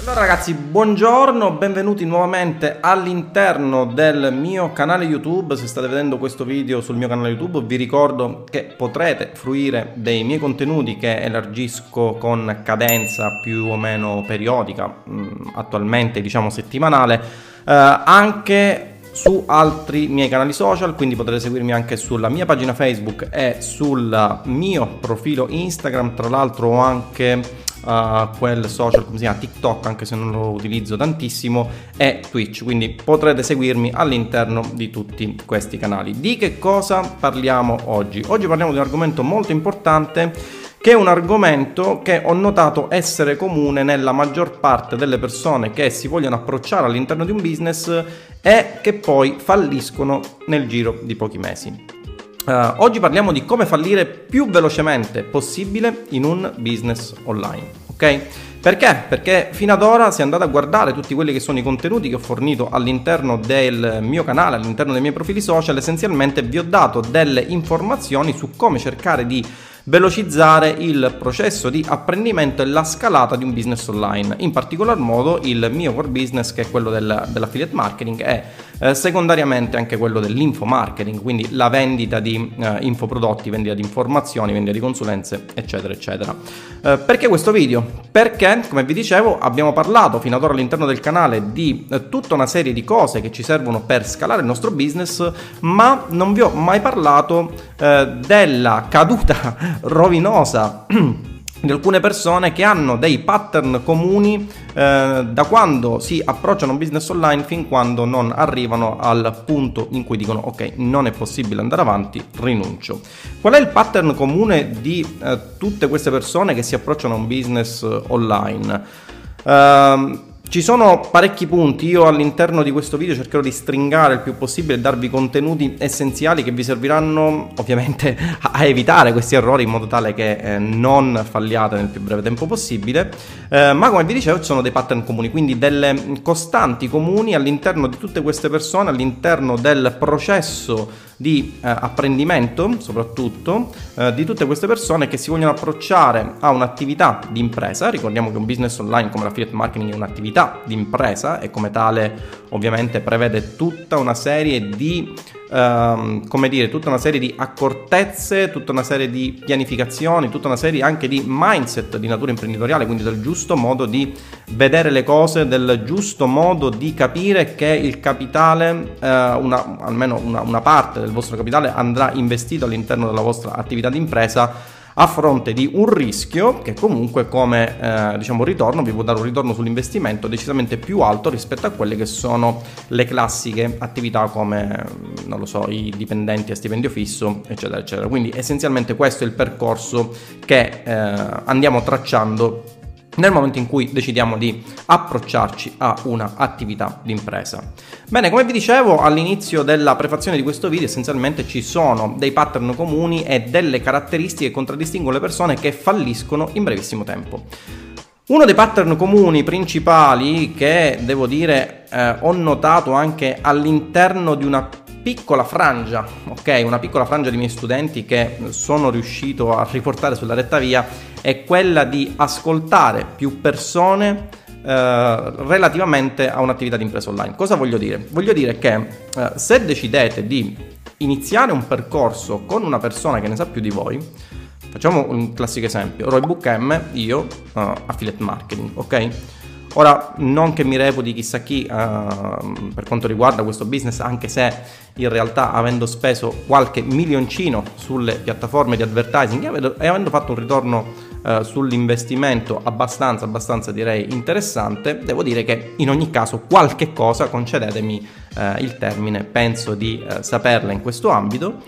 Allora ragazzi, buongiorno, benvenuti nuovamente all'interno del mio canale YouTube. Se state vedendo questo video sul mio canale YouTube vi ricordo che potrete fruire dei miei contenuti che elargisco con cadenza più o meno periodica, mm, attualmente diciamo settimanale, eh, anche su altri miei canali social, quindi potrete seguirmi anche sulla mia pagina Facebook e sul mio profilo Instagram. Tra l'altro ho anche uh, quel social come si chiama TikTok anche se non lo utilizzo tantissimo e Twitch. Quindi potrete seguirmi all'interno di tutti questi canali. Di che cosa parliamo oggi? Oggi parliamo di un argomento molto importante che è un argomento che ho notato essere comune nella maggior parte delle persone che si vogliono approcciare all'interno di un business e che poi falliscono nel giro di pochi mesi. Uh, oggi parliamo di come fallire più velocemente possibile in un business online, ok? Perché? Perché fino ad ora, se andate a guardare tutti quelli che sono i contenuti che ho fornito all'interno del mio canale, all'interno dei miei profili social, essenzialmente vi ho dato delle informazioni su come cercare di velocizzare il processo di apprendimento e la scalata di un business online. In particolar modo il mio core business che è quello del, dell'affiliate marketing e eh, secondariamente anche quello dell'info marketing, quindi la vendita di eh, infoprodotti, vendita di informazioni, vendita di consulenze, eccetera, eccetera. Eh, perché questo video? Perché, come vi dicevo, abbiamo parlato fino ad ora all'interno del canale di eh, tutta una serie di cose che ci servono per scalare il nostro business, ma non vi ho mai parlato eh, della caduta rovinosa di alcune persone che hanno dei pattern comuni eh, da quando si approcciano un business online fin quando non arrivano al punto in cui dicono ok non è possibile andare avanti rinuncio. Qual è il pattern comune di eh, tutte queste persone che si approcciano a un business online? Uh, ci sono parecchi punti, io all'interno di questo video cercherò di stringare il più possibile e darvi contenuti essenziali che vi serviranno ovviamente a evitare questi errori in modo tale che eh, non falliate nel più breve tempo possibile, eh, ma come vi dicevo ci sono dei pattern comuni, quindi delle costanti comuni all'interno di tutte queste persone, all'interno del processo di eh, apprendimento, soprattutto, eh, di tutte queste persone che si vogliono approcciare a un'attività di impresa. Ricordiamo che un business online come l'affiliate marketing è un'attività di impresa e come tale ovviamente prevede tutta una serie di ehm, come dire, tutta una serie di accortezze, tutta una serie di pianificazioni, tutta una serie anche di mindset di natura imprenditoriale, quindi del giusto modo di vedere le cose, del giusto modo di capire che il capitale, eh, una, almeno una, una parte del vostro capitale andrà investito all'interno della vostra attività di impresa a fronte di un rischio che comunque come eh, diciamo ritorno vi può dare un ritorno sull'investimento decisamente più alto rispetto a quelle che sono le classiche attività come non lo so i dipendenti a stipendio fisso eccetera eccetera. Quindi essenzialmente questo è il percorso che eh, andiamo tracciando nel momento in cui decidiamo di approcciarci a un'attività di impresa. Bene, come vi dicevo all'inizio della prefazione di questo video, essenzialmente ci sono dei pattern comuni e delle caratteristiche che contraddistinguono le persone che falliscono in brevissimo tempo. Uno dei pattern comuni principali che devo dire eh, ho notato anche all'interno di una piccola frangia, ok, una piccola frangia di miei studenti che sono riuscito a riportare sulla retta via è quella di ascoltare più persone eh, relativamente a un'attività di impresa online. Cosa voglio dire? Voglio dire che eh, se decidete di iniziare un percorso con una persona che ne sa più di voi, facciamo un classico esempio, Roybook M, io, uh, affiliate marketing, ok? Ora, non che mi reputi chissà chi uh, per quanto riguarda questo business, anche se in realtà avendo speso qualche milioncino sulle piattaforme di advertising e avendo fatto un ritorno uh, sull'investimento abbastanza, abbastanza direi interessante, devo dire che in ogni caso qualche cosa, concedetemi uh, il termine, penso di saperla in questo ambito.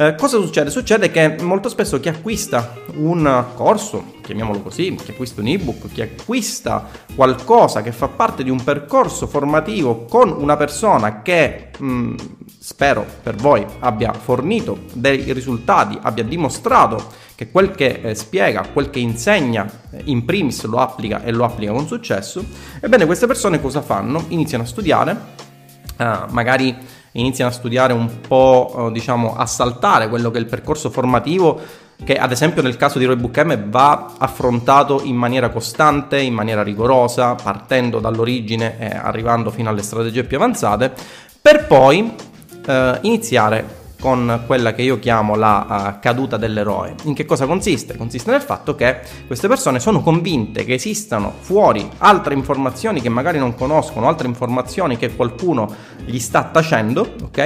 Eh, cosa succede? Succede che molto spesso chi acquista un corso, chiamiamolo così, chi acquista un ebook, chi acquista qualcosa che fa parte di un percorso formativo con una persona che mh, mm, spero per voi abbia fornito dei risultati, abbia dimostrato che quel che eh, spiega, quel che insegna eh, in primis lo applica e lo applica con successo, ebbene queste persone cosa fanno? Iniziano a studiare, eh, magari iniziano a studiare un po', eh, diciamo, a saltare quello che è il percorso formativo che ad esempio nel caso di Roybook M va affrontato in maniera costante, in maniera rigorosa, partendo dall'origine e arrivando fino alle strategie più avanzate, per poi eh, iniziare con quella che io chiamo la uh, caduta dell'eroe. In che cosa consiste? Consiste nel fatto che queste persone sono convinte che esistano fuori altre informazioni che magari non conoscono, altre informazioni che qualcuno gli sta tacendo, ok?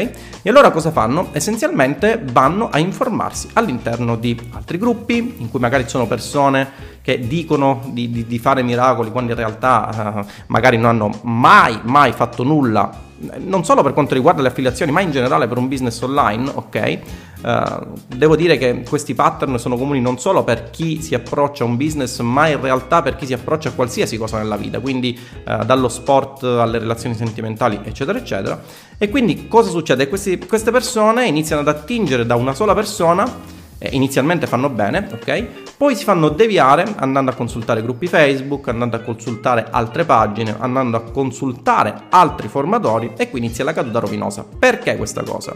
E allora cosa fanno? Essenzialmente vanno a informarsi all'interno di altri gruppi in cui magari ci sono persone che dicono di, di, di fare miracoli quando in realtà uh, magari non hanno mai, mai fatto nulla non solo per quanto riguarda le affiliazioni, ma in generale per un business online, ok? Uh, devo dire che questi pattern sono comuni non solo per chi si approccia a un business, ma in realtà per chi si approccia a qualsiasi cosa nella vita, quindi uh, dallo sport alle relazioni sentimentali, eccetera, eccetera. E quindi cosa succede? Questi, queste persone iniziano ad attingere da una sola persona eh, inizialmente fanno bene, ok? Poi si fanno deviare andando a consultare gruppi Facebook, andando a consultare altre pagine, andando a consultare altri formatori e qui inizia la caduta rovinosa. Perché questa cosa?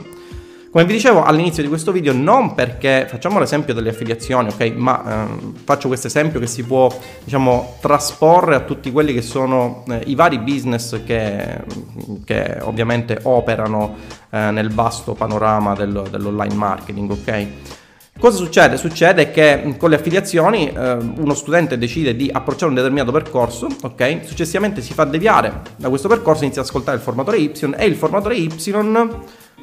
Come vi dicevo all'inizio di questo video, non perché facciamo l'esempio delle affiliazioni, ok? Ma ehm, faccio questo esempio che si può, diciamo, trasporre a tutti quelli che sono eh, i vari business che, che ovviamente operano eh, nel vasto panorama del, dell'online marketing, ok? Cosa succede? Succede che con le affiliazioni eh, uno studente decide di approcciare un determinato percorso, ok? Successivamente si fa deviare da questo percorso, inizia ad ascoltare il formatore Y e il formatore Y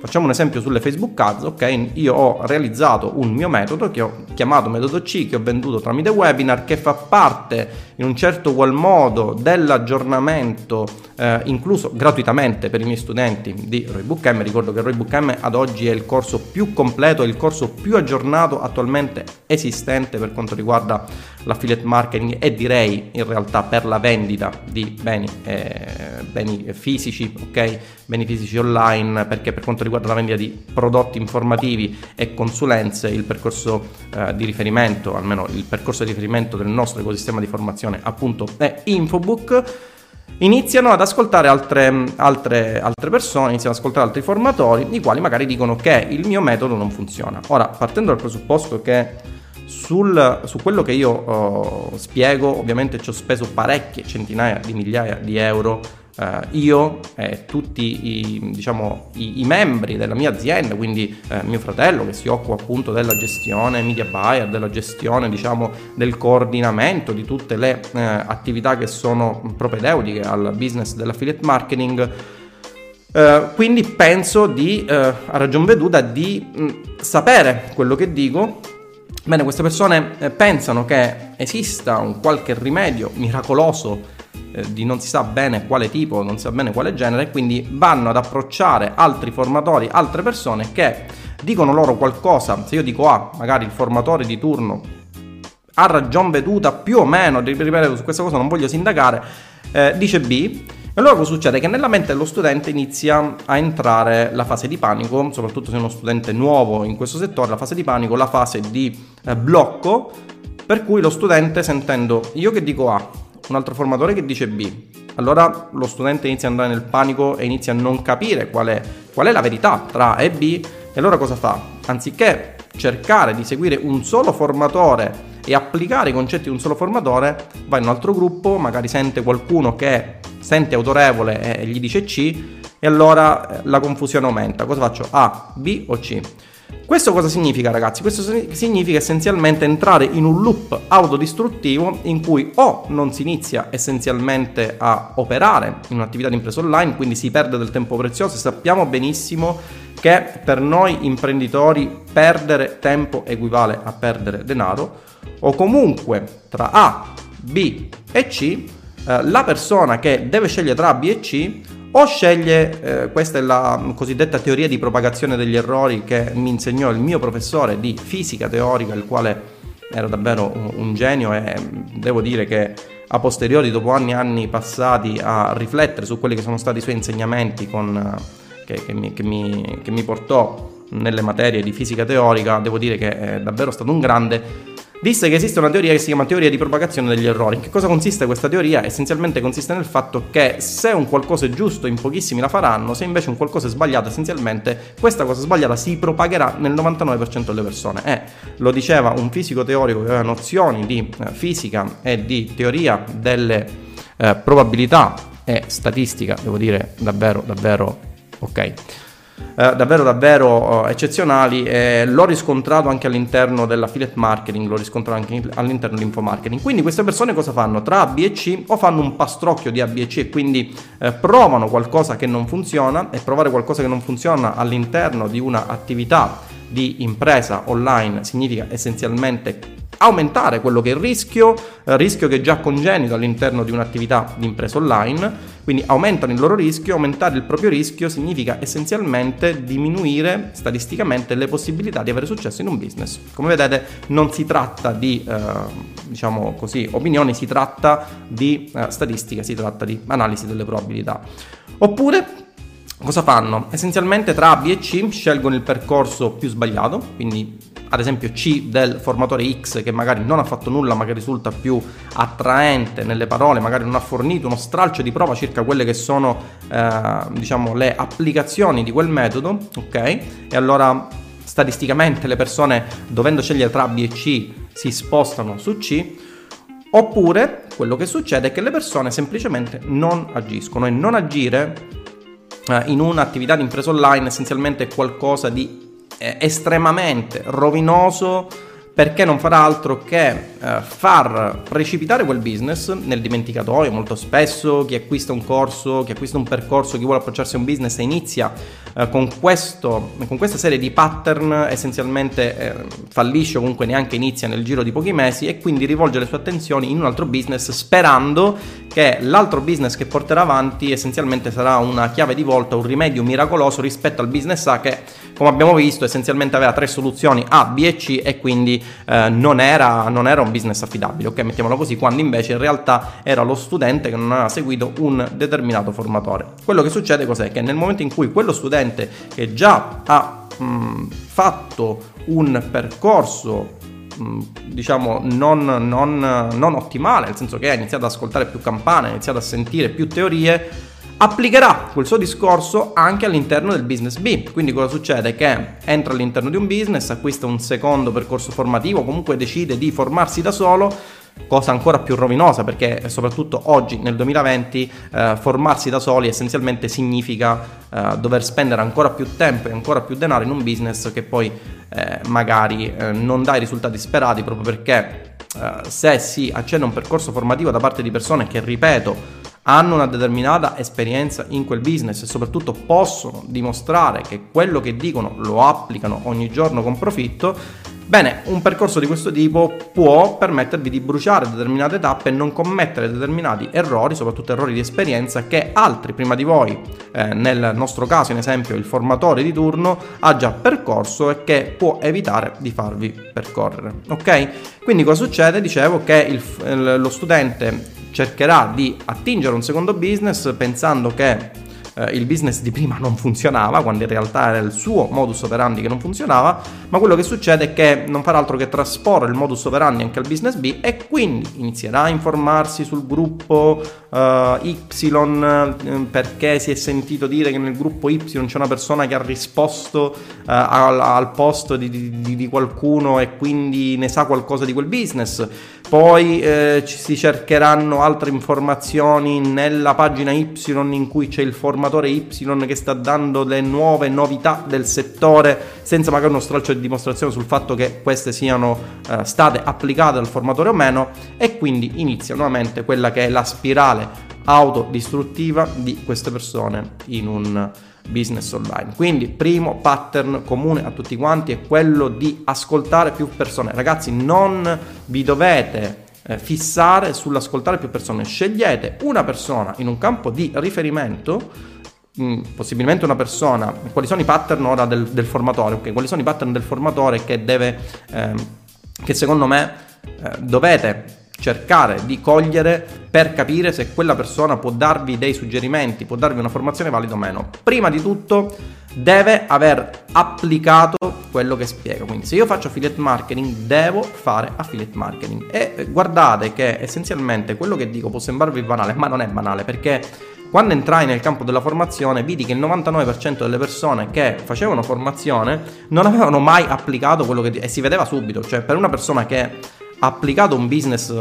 Facciamo un esempio sulle Facebook Ads, ok? Io ho realizzato un mio metodo che ho chiamato metodo C, che ho venduto tramite webinar, che fa parte in un certo qual modo dell'aggiornamento eh, incluso gratuitamente per i miei studenti di Roybook M. Ricordo che Roybook M ad oggi è il corso più completo, il corso più aggiornato attualmente esistente per quanto riguarda l'affiliate marketing e direi in realtà per la vendita di beni, eh, beni fisici, ok? Beni fisici online, perché per quanto riguarda la vendita di prodotti informativi e consulenze, il percorso eh, di riferimento, almeno il percorso di riferimento del nostro ecosistema di formazione appunto è Infobook iniziano ad ascoltare altre, altre, altre, persone, iniziano ad ascoltare altri formatori, i quali magari dicono che il mio metodo non funziona. Ora, partendo dal presupposto che sul, su quello che io uh, spiego, ovviamente ci ho speso parecchie centinaia di migliaia di euro Uh, io e tutti i, diciamo, i, i, membri della mia azienda, quindi eh, mio fratello che si occupa appunto della gestione media buyer, della gestione diciamo, del coordinamento di tutte le eh, attività che sono propedeutiche al business dell'affiliate marketing. Uh, quindi penso di, uh, a ragion veduta, di mh, sapere quello che dico Bene, queste persone eh, pensano che esista un qualche rimedio miracoloso eh, di non si sa bene quale tipo, non si sa bene quale genere, quindi vanno ad approcciare altri formatori, altre persone che dicono loro qualcosa. Se io dico A, magari il formatore di turno ha ragion veduta più o meno, ripeto su questa cosa non voglio sindacare, eh, dice B e allora cosa succede? Che nella mente dello studente inizia a entrare la fase di panico, soprattutto se è uno studente nuovo in questo settore, la fase di panico, la fase di eh, blocco, per cui lo studente sentendo io che dico A, un altro formatore che dice B, allora lo studente inizia ad andare nel panico e inizia a non capire qual è, qual è la verità tra A e B, e allora cosa fa? Anziché cercare di seguire un solo formatore e applicare i concetti di un solo formatore, va in un altro gruppo, magari sente qualcuno che sente autorevole e gli dice C e allora eh, la confusione aumenta. Cosa faccio? A, B o C? Questo cosa significa ragazzi? Questo significa essenzialmente entrare in un loop autodistruttivo in cui o non si inizia essenzialmente a operare in un'attività di impresa online, quindi si perde del tempo prezioso e sappiamo benissimo che per noi imprenditori perdere tempo equivale a perdere denaro, o comunque tra A, B e C eh, la persona che deve scegliere tra A, B e C o sceglie, eh, questa è la cosiddetta teoria di propagazione degli errori che mi insegnò il mio professore di fisica teorica, il quale era davvero un, un genio e devo dire che a posteriori, dopo anni e anni passati a riflettere su quelli che sono stati i suoi insegnamenti con, che, che, mi, che, mi, che mi portò nelle materie di fisica teorica, devo dire che è davvero stato un grande disse che esiste una teoria che si chiama teoria di propagazione degli errori. In che cosa consiste questa teoria? Essenzialmente consiste nel fatto che se un qualcosa è giusto in pochissimi la faranno, se invece un qualcosa è sbagliato essenzialmente questa cosa sbagliata si propagherà nel 99% delle persone. E lo diceva un fisico teorico che aveva nozioni di eh, fisica e di teoria delle eh, probabilità e statistica, devo dire davvero davvero ok. Eh, davvero davvero eh, eccezionali e l'ho riscontrato anche all'interno dell'affiliate marketing, l'ho riscontrato anche all'interno dell'infomarketing. Quindi queste persone cosa fanno? Tra A, B e C o fanno un pastrocchio di A, B e C e quindi eh, provano qualcosa che non funziona e provare qualcosa che non funziona all'interno di un'attività di impresa online significa essenzialmente aumentare quello che è il rischio, eh, rischio che è già congenito all'interno di un'attività di impresa online, quindi aumentano il loro rischio, aumentare il proprio rischio significa essenzialmente diminuire statisticamente le possibilità di avere successo in un business. Come vedete non si tratta di, eh, diciamo così, opinioni, si tratta di eh, statistica, si tratta di analisi delle probabilità. Oppure Cosa fanno? Essenzialmente tra B e C scelgono il percorso più sbagliato, quindi ad esempio C del formatore X che magari non ha fatto nulla ma che risulta più attraente nelle parole, magari non ha fornito uno stralcio di prova circa quelle che sono eh, diciamo le applicazioni di quel metodo, ok? E allora statisticamente le persone dovendo scegliere tra B e C si spostano su C. Oppure quello che succede è che le persone semplicemente non agiscono e non agire in un'attività di impresa online essenzialmente è qualcosa di eh, estremamente rovinoso perché non farà altro che eh, far precipitare quel business nel dimenticatoio molto spesso. Chi acquista un corso, chi acquista un percorso, chi vuole approcciarsi a un business inizia eh, con, questo, con questa serie di pattern essenzialmente eh, fallisce o comunque neanche inizia nel giro di pochi mesi e quindi rivolge le sue attenzioni in un altro business sperando che l'altro business che porterà avanti essenzialmente sarà una chiave di volta, un rimedio miracoloso rispetto al business A che come abbiamo visto essenzialmente aveva tre soluzioni A, B e C e quindi eh, non, era, non, era, un business affidabile, ok? Mettiamolo così, quando invece in realtà era lo studente che non aveva seguito un determinato formatore. Quello che succede cos'è? Che nel momento in cui quello studente che già ha mh, fatto un percorso diciamo non, non, non, ottimale, nel senso che ha iniziato ad ascoltare più campane, ha iniziato a sentire più teorie, applicherà quel suo discorso anche all'interno del business B. Quindi cosa succede? Che entra all'interno di un business, acquista un secondo percorso formativo, comunque decide di formarsi da solo, cosa ancora più rovinosa perché soprattutto oggi nel 2020 eh, formarsi da soli essenzialmente significa eh, dover spendere ancora più tempo e ancora più denaro in un business che poi eh, magari eh, non dà i risultati sperati proprio perché eh, se si accende un percorso formativo da parte di persone che ripeto hanno una determinata esperienza in quel business e soprattutto possono dimostrare che quello che dicono lo applicano ogni giorno con profitto, bene, un percorso di questo tipo può permettervi di bruciare determinate tappe e non commettere determinati errori, soprattutto errori di esperienza che altri prima di voi, eh, nel nostro caso in esempio il formatore di turno, ha già percorso e che può evitare di farvi percorrere. Ok? Quindi cosa succede? Dicevo che il, lo studente cercherà di attingere un secondo business pensando che eh, il business di prima non funzionava, quando in realtà era il suo modus operandi che non funzionava, ma quello che succede è che non farà altro che trasporre il modus operandi anche al business B e quindi inizierà a informarsi sul gruppo uh, Y eh, perché si è sentito dire che nel gruppo Y c'è una persona che ha risposto uh, al, al, posto di, di, di, qualcuno e quindi ne sa qualcosa di quel business. Poi eh, ci si cercheranno altre informazioni nella pagina Y in cui c'è il formatore Y che sta dando le nuove novità del settore senza magari uno stralcio di dimostrazione sul fatto che queste siano eh, state applicate dal formatore o meno. E quindi inizia nuovamente quella che è la spirale autodistruttiva di queste persone in un business online. Quindi, primo pattern comune a tutti quanti è quello di ascoltare più persone. Ragazzi, non vi dovete eh, fissare sull'ascoltare più persone, scegliete una persona in un campo di riferimento Mm, possibilmente una persona, quali sono i pattern ora del, del formatore? Okay, quali sono i pattern del formatore che deve, ehm, che secondo me eh, dovete cercare di cogliere per capire se quella persona può darvi dei suggerimenti, può darvi una formazione valida o meno. Prima di tutto deve aver applicato quello che spiega. Quindi se io faccio affiliate marketing devo fare affiliate marketing. E guardate che essenzialmente quello che dico può sembrarvi banale, ma non è banale perché quando entrai nel campo della formazione vidi che il 99% delle persone che facevano formazione non avevano mai applicato quello che... e si vedeva subito, cioè per una persona che applicato un business,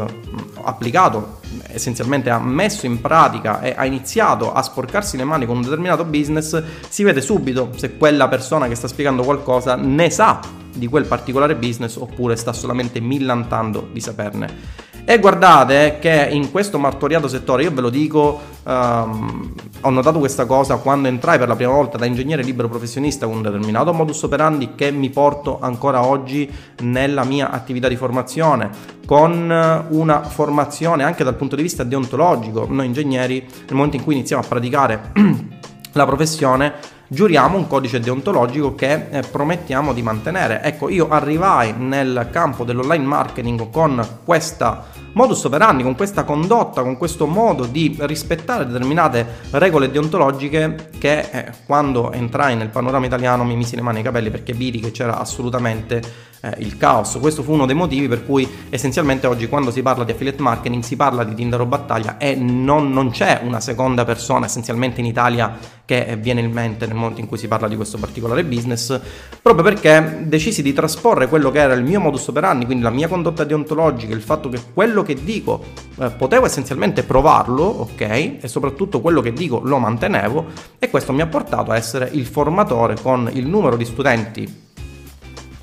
applicato essenzialmente ha messo in pratica e ha iniziato a sporcarsi le mani con un determinato business, si vede subito se quella persona che sta spiegando qualcosa ne sa di quel particolare business oppure sta solamente millantando di saperne. E guardate che in questo martoriato settore, io ve lo dico, um, ho notato questa cosa quando entrai per la prima volta da ingegnere libero professionista con un determinato modus operandi che mi porto ancora oggi nella mia attività di formazione, con una formazione anche dal punto di vista deontologico. Noi ingegneri, nel momento in cui iniziamo a praticare la professione, giuriamo un codice deontologico che eh, promettiamo di mantenere. Ecco, io arrivai nel campo dell'online marketing con questa modus operandi, con questa condotta, con questo modo di rispettare determinate regole deontologiche che eh, quando entrai nel panorama italiano mi misi le mani ai capelli perché vidi che c'era assolutamente eh, il caos. Questo fu uno dei motivi per cui essenzialmente oggi quando si parla di affiliate marketing si parla di Tinder o battaglia e non, non c'è una seconda persona essenzialmente in Italia che viene in mente nel momento in cui si parla di questo particolare business, proprio perché decisi di trasporre quello che era il mio modus operandi, quindi la mia condotta deontologica, il fatto che quello che dico eh, potevo essenzialmente provarlo, ok? E soprattutto quello che dico lo mantenevo e questo mi ha portato a essere il formatore con il numero di studenti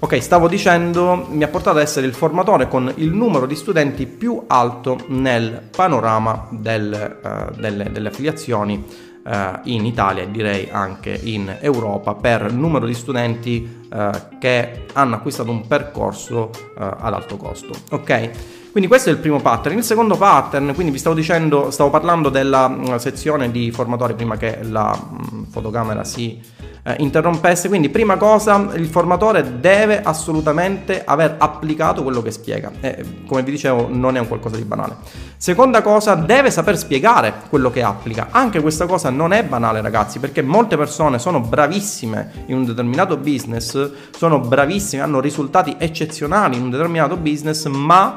Ok, stavo dicendo, mi ha portato ad essere il formatore con il numero di studenti più alto nel panorama del, uh, delle, delle, affiliazioni uh, in Italia e direi anche in Europa per numero di studenti uh, che hanno acquistato un percorso ad alto costo. Ok? Quindi questo è il primo pattern. Il secondo pattern, quindi vi stavo dicendo, stavo parlando della sezione di formatori prima che la mh, fotocamera si eh, interrompesse. Quindi, prima cosa, il formatore deve assolutamente aver applicato quello che spiega. E, come vi dicevo, non è un qualcosa di banale. Seconda cosa, deve saper spiegare quello che applica. Anche questa cosa non è banale, ragazzi, perché molte persone sono bravissime in un determinato business, sono bravissime, hanno risultati eccezionali in un determinato business, ma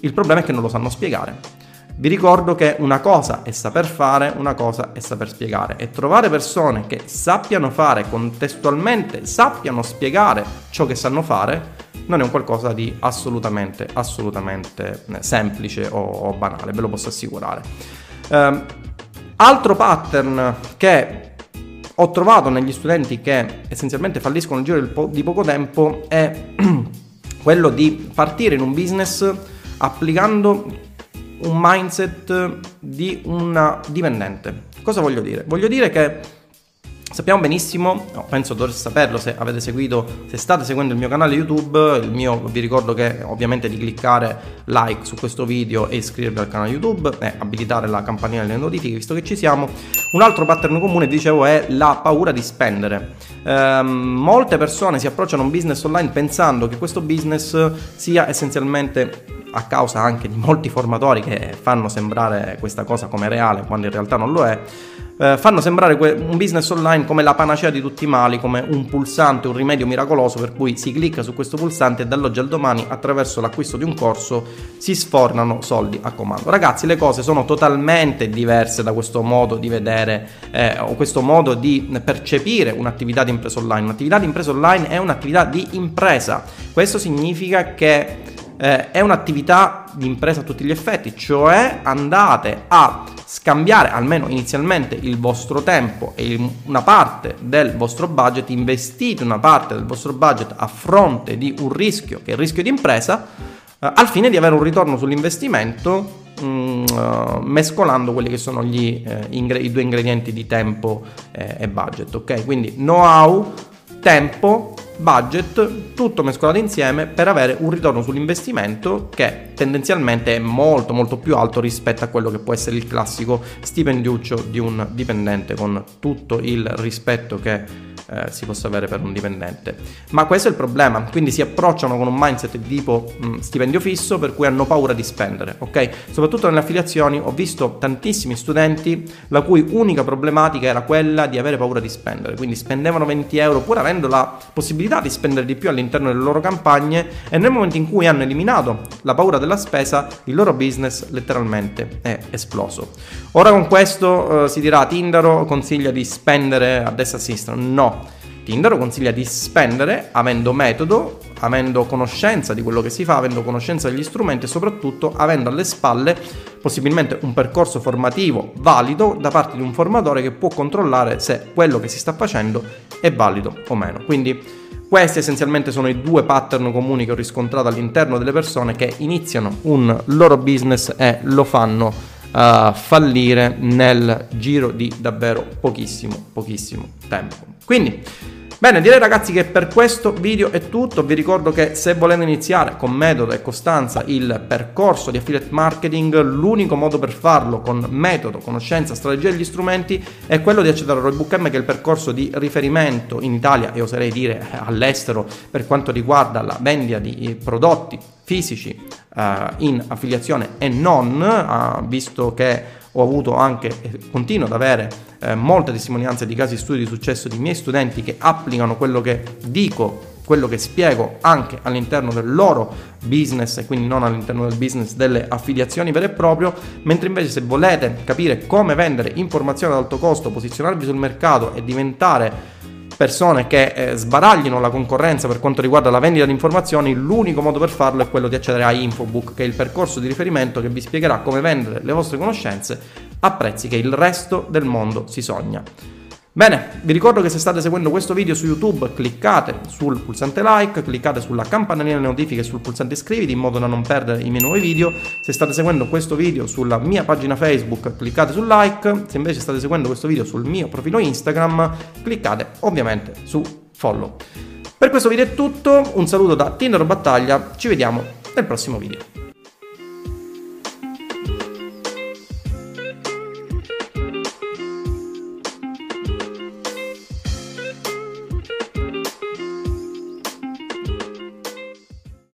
il problema è che non lo sanno spiegare. Vi ricordo che una cosa è saper fare, una cosa è saper spiegare e trovare persone che sappiano fare contestualmente, sappiano spiegare ciò che sanno fare, non è un qualcosa di assolutamente, assolutamente eh, semplice o, o banale, ve lo posso assicurare. Um, altro pattern che ho trovato negli studenti che essenzialmente falliscono nel giro di poco tempo è quello di partire in un business applicando un mindset di un dipendente. Cosa voglio dire? Voglio dire che Sappiamo benissimo, no, penso dovreste saperlo se avete seguito, se state seguendo il mio canale YouTube, il mio, vi ricordo che ovviamente di cliccare like su questo video e iscrivervi al canale YouTube e abilitare la campanella delle notifiche visto che ci siamo. Un altro pattern comune, dicevo, è la paura di spendere. Eh, molte persone si approcciano a un business online pensando che questo business sia essenzialmente a causa anche di molti formatori che fanno sembrare questa cosa come reale quando in realtà non lo è, eh, fanno sembrare un business online come la panacea di tutti i mali, come un pulsante, un rimedio miracoloso per cui si clicca su questo pulsante e dall'oggi al domani attraverso l'acquisto di un corso si sfornano soldi a comando. Ragazzi, le cose sono totalmente diverse da questo modo di vedere eh, o questo modo di percepire un'attività di impresa online. Un'attività di impresa online è un'attività di impresa. Questo significa che eh, è un'attività di impresa a tutti gli effetti, cioè andate a scambiare almeno inizialmente il vostro tempo e una parte del vostro budget, investite una parte del vostro budget a fronte di un rischio che è il rischio di impresa, eh, al fine di avere un ritorno sull'investimento Mm, uh, mescolando quelli che sono gli, eh, ingre- i due ingredienti di tempo eh, e budget, ok? Quindi know-how, tempo budget, tutto mescolato insieme per avere un ritorno sull'investimento che tendenzialmente è molto molto più alto rispetto a quello che può essere il classico stipendiuccio di un dipendente con tutto il rispetto che eh, si possa avere per un dipendente. Ma questo è il problema, quindi si approcciano con un mindset di tipo mh, mm, stipendio fisso per cui hanno paura di spendere, ok? Soprattutto nelle affiliazioni ho visto tantissimi studenti la cui unica problematica era quella di avere paura di spendere, quindi spendevano 20 euro pur avendo la possibilità di spendere di più all'interno delle loro campagne e nel momento in cui hanno eliminato la paura della spesa il loro business letteralmente è esploso. Ora con questo eh, si dirà Tindaro consiglia di spendere a destra e a sinistra, no. Tindaro consiglia di spendere avendo metodo, avendo conoscenza di quello che si fa, avendo conoscenza degli strumenti e soprattutto avendo alle spalle possibilmente un percorso formativo valido da parte di un formatore che può controllare se quello che si sta facendo è valido o meno. Quindi questi essenzialmente sono i due pattern comuni che ho riscontrato all'interno delle persone che iniziano un loro business e lo fanno uh, fallire nel giro di davvero pochissimo, pochissimo tempo. Quindi Bene, direi ragazzi che per questo video è tutto. Vi ricordo che se volete iniziare con metodo e costanza il percorso di affiliate marketing, l'unico modo per farlo con metodo, conoscenza, strategia e gli strumenti è quello di accedere a Roybook M, che è il percorso di riferimento in Italia e oserei dire all'estero per quanto riguarda la vendita di prodotti fisici uh, in affiliazione e non, uh, visto che ho avuto anche e continuo ad avere eh, molte testimonianze di casi di studio di successo di miei studenti che applicano quello che dico quello che spiego anche all'interno del loro business e quindi non all'interno del business delle affiliazioni vere e proprie, mentre invece se volete capire come vendere informazioni ad alto costo, posizionarvi sul mercato e diventare persone che eh, sbaraglino la concorrenza per quanto riguarda la vendita di informazioni, l'unico modo per farlo è quello di accedere a Infobook, che è il percorso di riferimento che vi spiegherà come vendere le vostre conoscenze a prezzi che il resto del mondo si sogna. Bene, vi ricordo che se state seguendo questo video su YouTube cliccate sul pulsante like, cliccate sulla campanellina delle notifiche e sul pulsante iscriviti in modo da non perdere i miei nuovi video. Se state seguendo questo video sulla mia pagina Facebook cliccate sul like, se invece state seguendo questo video sul mio profilo Instagram cliccate ovviamente su follow. Per questo video è tutto, un saluto da Tinder Battaglia, ci vediamo nel prossimo video.